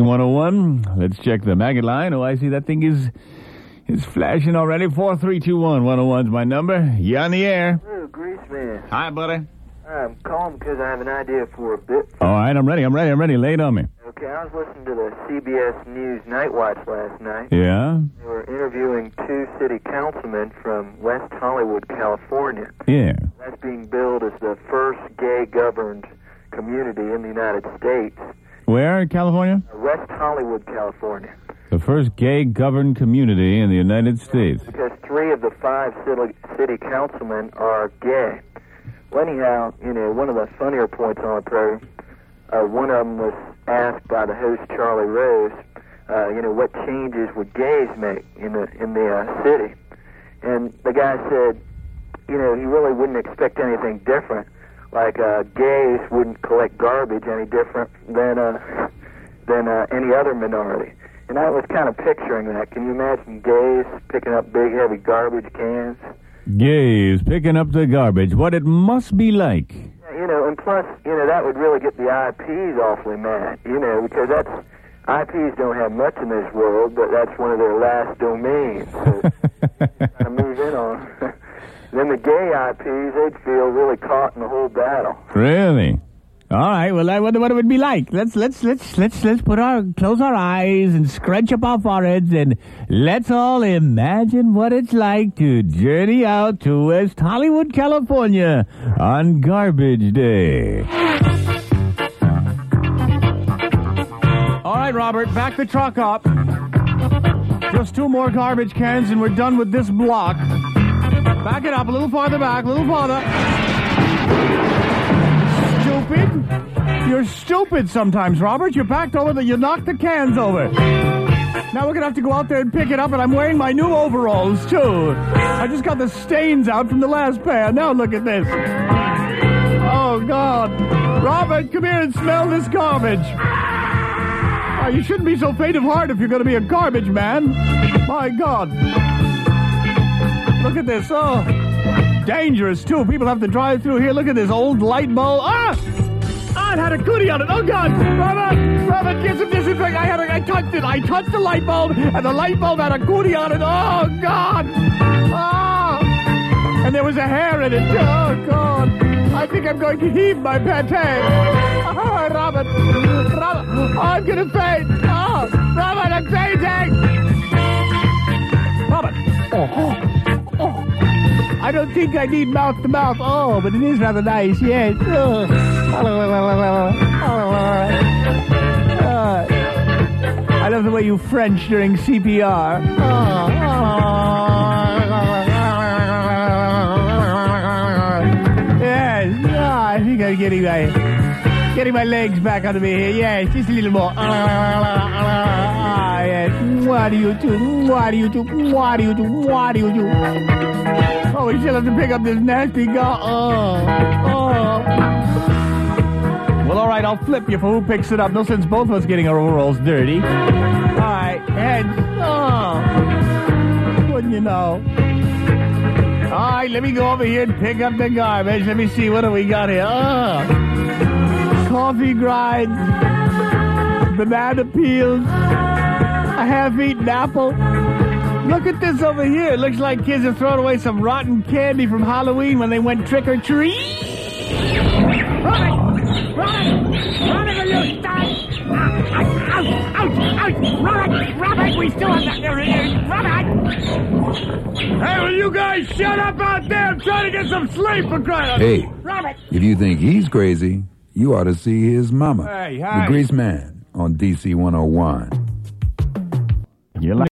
101. Let's check the maggot line. Oh, I see that thing is is flashing already. 4321 101's my number. You on the air? Hello, Greaseman. Hi, buddy. I'm calling because I have an idea for a bit. All right, I'm ready. I'm ready. I'm ready. Lay it on me. Okay, I was listening to the CBS News Nightwatch last night. Yeah? They were interviewing two city councilmen from West Hollywood, California. Yeah. That's being billed as the first gay-governed community in the United States. Where in California? West Hollywood, California. The first gay governed community in the United States. Because three of the five city, councilmen are gay. Well, anyhow, you know, one of the funnier points on the program, uh, one of them was asked by the host Charlie Rose, uh, you know, what changes would gays make in the in the uh, city, and the guy said, you know, he really wouldn't expect anything different. Like uh, gays wouldn't collect garbage any different than uh, than uh, any other minority. And I was kind of picturing that. Can you imagine gays picking up big, heavy garbage cans? Gays picking up the garbage. What it must be like. You know, and plus, you know, that would really get the IPs awfully mad, you know, because that's, IPs don't have much in this world, but that's one of their last domains. So kind of move in on. Then the gay IPs, they'd feel really caught in the whole battle. Really? All right. Well, I wonder what it would be like. Let's let's let's let's let's put our close our eyes and scrunch up our foreheads and let's all imagine what it's like to journey out to West Hollywood, California on Garbage Day. All right, Robert, back the truck up. Just two more garbage cans and we're done with this block. Back it up a little farther back, a little farther stupid. You're stupid sometimes, Robert. You backed over the, you knocked the cans over. Now we're gonna have to go out there and pick it up, and I'm wearing my new overalls too. I just got the stains out from the last pair. Now look at this. Oh God, Robert, come here and smell this garbage. Oh, you shouldn't be so faint of heart if you're gonna be a garbage man. My God. Look at this. Oh dangerous too. People have to drive through here. Look at this old light bulb. Ah! Ah, it had a goodie on it. Oh God! Robert! Robert, get some disinfectant. I had a, I touched it. I touched the light bulb, and the light bulb had a goodie on it. Oh God! Ah! And there was a hair in it. Oh God! I think I'm going to heave my pate. Oh, Robert! Robert! I'm gonna faint. Oh, Robert, I'm fainting. Robert! Oh. Oh. I don't think I need mouth to mouth. Oh, but it is rather nice, yes. Uh, I love the way you French during CPR. Yes, oh, I think I'm getting my getting my legs back under me here. Yes, just a little more. Ah. What do you do? What do you do? What do you do? What do you do? We still have to pick up this nasty guy. Oh, oh. Well, all right, I'll flip you for who picks it up. No sense both of us getting our overalls dirty. All right, heads. Oh, wouldn't you know? All right, let me go over here and pick up the garbage. Let me see, what do we got here? Oh, coffee grinds, banana peels, a half-eaten apple. Look at this over here. It looks like kids have thrown away some rotten candy from Halloween when they went trick or treat. Run it! Run it! Run it, will you stop? Ouch! Ouch! Ouch! Run it! Robert, we still have that. Robert! Hey, will you guys shut up out there? I'm trying to get some sleep for crying out Hey, Robert! if you think he's crazy, you ought to see his mama. Hey, The hi. Greaseman on DC 101. You like